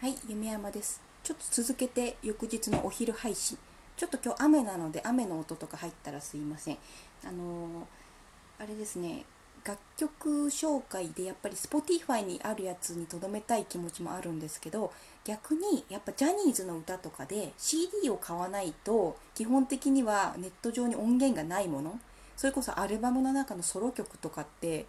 はい、夢山です。ちょっと続けて翌日のお昼配信。ちょっと今日雨なので雨の音とか入ったらすいません。あのーあれですね、楽曲紹介でやっぱり Spotify にあるやつにとどめたい気持ちもあるんですけど、逆にやっぱジャニーズの歌とかで CD を買わないと基本的にはネット上に音源がないもの、それこそアルバムの中のソロ曲とかって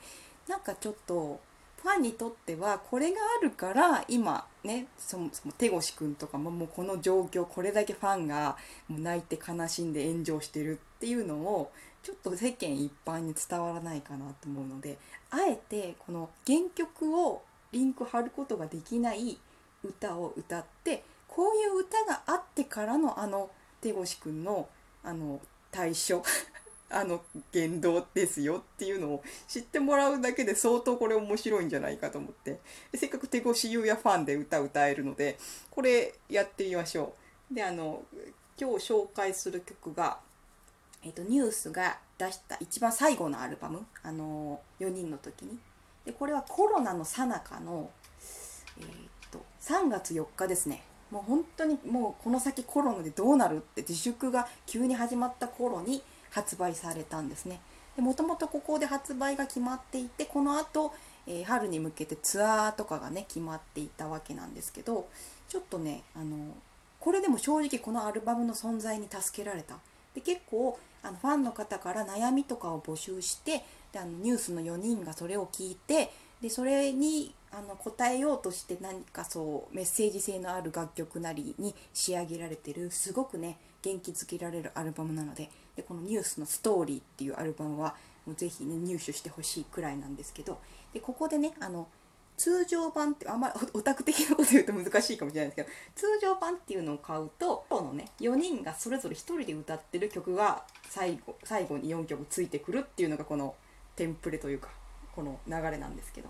なんかちょっとファンにとってはこれがあるから今ねそもそも手越くんとかももうこの状況これだけファンが泣いて悲しんで炎上してるっていうのをちょっと世間一般に伝わらないかなと思うのであえてこの原曲をリンク貼ることができない歌を歌ってこういう歌があってからのあの手越くんのあの対処あの言動ですよっていうのを知ってもらうだけで相当これ面白いんじゃないかと思って。せっかく手越優也ファンで歌歌えるのでこれやってみましょう。であの今日紹介する曲が、えっとニュースが出した一番最後のアルバム。あの4人の時に。でこれはコロナの最中の、えっと3月4日ですね。もう本当にもうこの先コロナでどうなるって自粛が急に始まった頃に発売されたんですね。もともとここで発売が決まっていてこの後、えー春に向けてツアーとかがね決まっていたわけなんですけどちょっとねあのこれでも正直このアルバムの存在に助けられた。で結構あのファンの方から悩みとかを募集してであのニュースの4人がそれを聞いてでそれにあの答えようとして何かそうメッセージ性のある楽曲なりに仕上げられてるすごくね元気づけられるアルバムなのででこの「ニュースのストーリー」っていうアルバムはもうぜひね入手してほしいくらいなんですけどでここでねあの通常版ってあんまりオタク的なこと言うと難しいかもしれないですけど通常版っていうのを買うとこのね4人がそれぞれ1人で歌ってる曲が最後最後に4曲ついてくるっていうのがこのテンプレというかこの流れなんですけど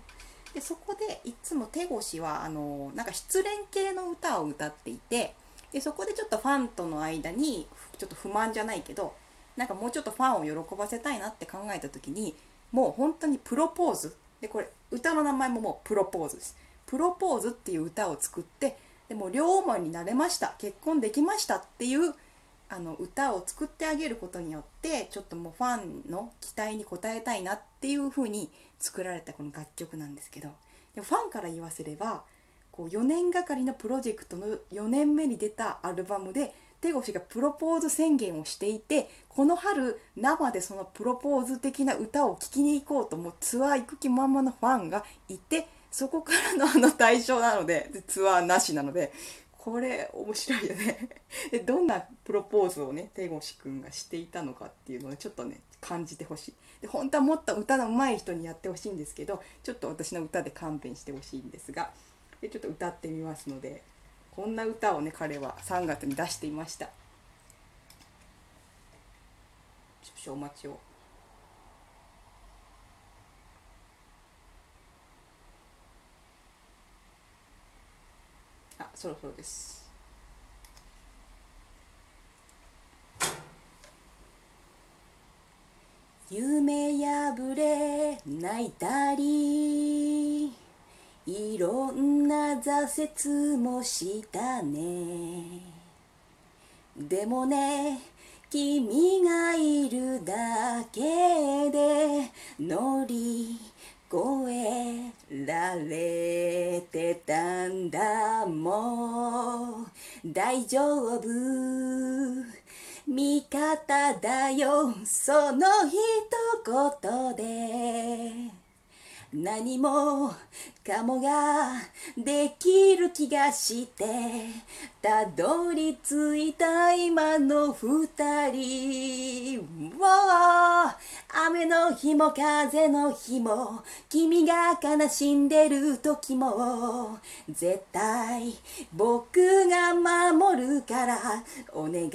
でそこでいつも手越はあのなんか失恋系の歌を歌っていてでそこでちょっとファンとの間にちょっと不満じゃないけどなんかもうちょっとファンを喜ばせたいなって考えた時にもう本当にプロポーズ。でこれ歌の名前ももうプロポーズです。プロポーズっていう歌を作ってでも両思いになれました。結婚できましたっていうあの歌を作ってあげることによってちょっともうファンの期待に応えたいなっていう風に作られたこの楽曲なんですけどでもファンから言わせればこう4年がかりのプロジェクトの4年目に出たアルバムで手越がプロポーズ宣言をしていてこの春生でそのプロポーズ的な歌を聴きに行こうともうツアー行く気満々のファンがいてそこからのあの対象なのででツアーなしなのでこれ面白いよね。でどんなプロポーズをね手越くんがしていたのかっていうのをちょっとね感じてほしい。で本当はもっと歌の上手い人にやってほしいんですけどちょっと私の歌で勘弁してほしいんですがでちょっと歌ってみますのでこんな歌をね彼は3月に出していました。少々お待ちをあそろそろです。夢破れ泣いたり。いろんな挫折もしたね。でもね君がいるだけで乗り越えられてたんだもう大丈夫。味方だよ。その一言で。何もかもができる気がしてたどり着いた今の二人。を雨の日も風の日も君が悲しんでる時も絶対僕が守るからお願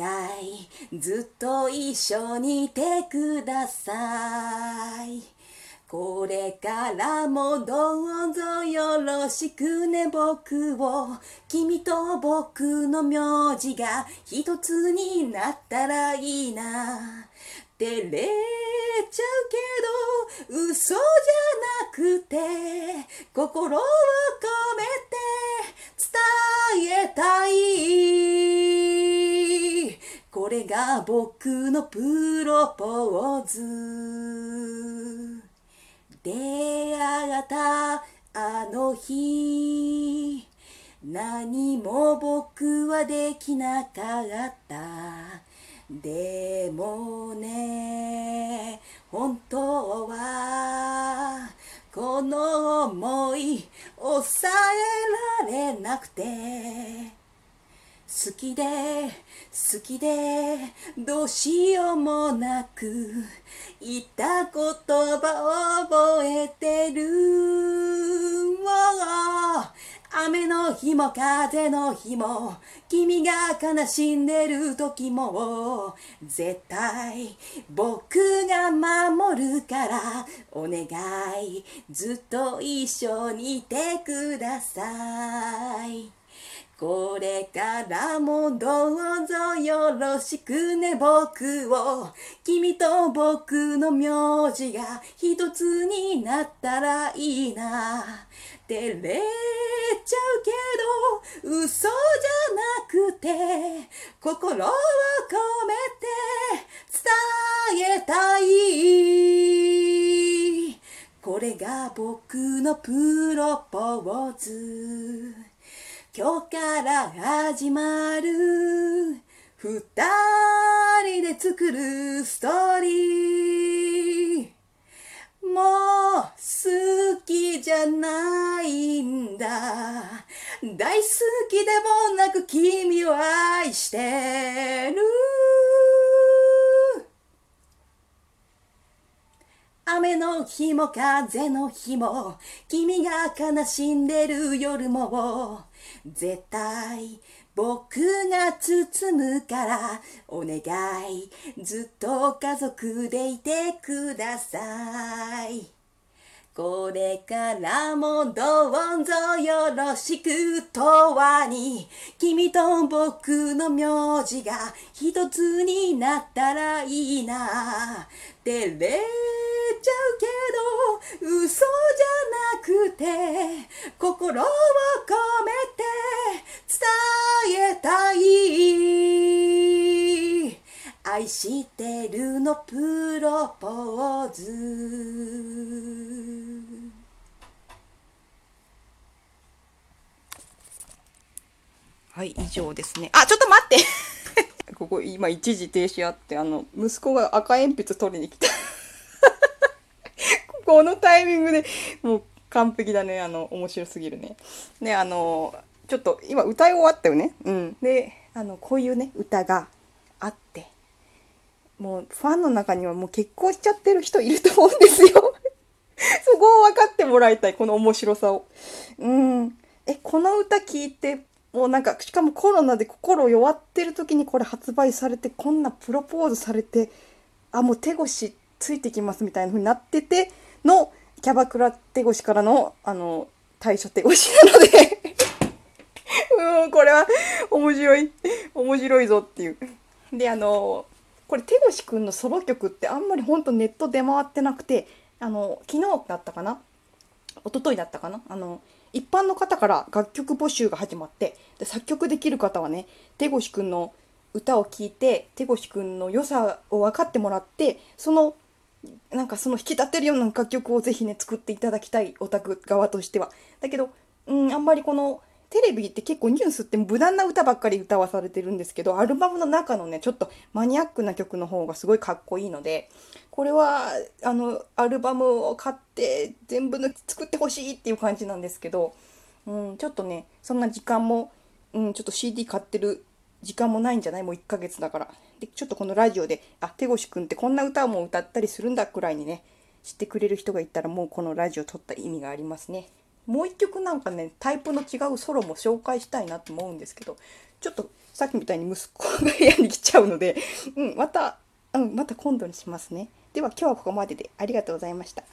い。ずっと一緒にいてください。これからもどうぞよろしくね。僕を君と僕の名字が一つになったらいいな。照れちゃうけど嘘じゃなくて心を込めて伝えたい。これが僕のプロポーズ。たあの日何も僕はできなかった。でもね本当はこの想い抑えられなくて。好きで好きでどうしようもなく言った言葉を覚えてる。雨の日も風の日も君が悲しんでる時も絶対僕が守るからお願い。ずっと一緒にいてください。これからもどうぞよろしくね。僕を君と僕の名字が一つになったらいいな。照れちゃうけど嘘じゃなくて心を込めて伝えたい。これが僕のプロポーズ。今日から始まる。二人で作るストーリー。もう好きじゃないんだ。大好きでもなく君を愛してる。雨の日も風の日も君が悲しんでる夜も絶対僕が包むからお願い。ずっと家族でいてください。これからもどうぞよろしくとわに君と僕の名字が一つになったらいいな。照れちゃうけど嘘じゃなくて心を込めて伝えたい。愛してるのプロポーズ。はい以上ですね。あちょっと待って。ここ今一時停止あってあの息子が赤鉛筆取りに来た。このタイミングでもう完璧だね。あの面白すぎるね。ねあのちょっと今歌い終わったよね。うん。であのこういうね歌があってもうファンの中にはもう結婚しちゃってる人いると思うんですよ。そこを分かってもらいたいこの面白さを。うん。えこの歌聞いてもうなんかしかもコロナで心弱ってる時にこれ発売されてこんなプロポーズされてあもう手越ついてきますみたいな風になっててのキャバクラ手越からのあの対処手越なので。うんこれは面白い。面白いぞっていう。であのこれ手越くんのソロ曲ってあんまりほんとネット出回ってなくてあの昨日だったかな？一昨日だったかな？あの一般の方から楽曲募集が始まってで作曲できる方はね手越くんの歌を聴いて手越くんの良さを分かってもらってそのなんかその引き立てるような楽曲をぜひね作っていただきたいオタク側としては。だけど、うん、あんまりこのテレビって結構ニュースって無難な歌ばっかり歌わされてるんですけどアルバムの中のねちょっとマニアックな曲の方がすごいかっこいいのでこれはあのアルバムを買って全部の作ってほしいっていう感じなんですけど、うん、ちょっとねそんな時間も、うん、ちょっと CD 買ってる時間もないんじゃない？もう1ヶ月だから。でちょっとこのラジオであ手越くんってこんな歌も歌ったりするんだくらいにね知ってくれる人がいたらもうこのラジオ撮った意味がありますね。もう一曲なんかねタイプの違うソロも紹介したいなと思うんですけどちょっとさっきみたいに息子が部屋に来ちゃうので、うん、また、うん、また今度にしますね。では今日はここまででありがとうございました。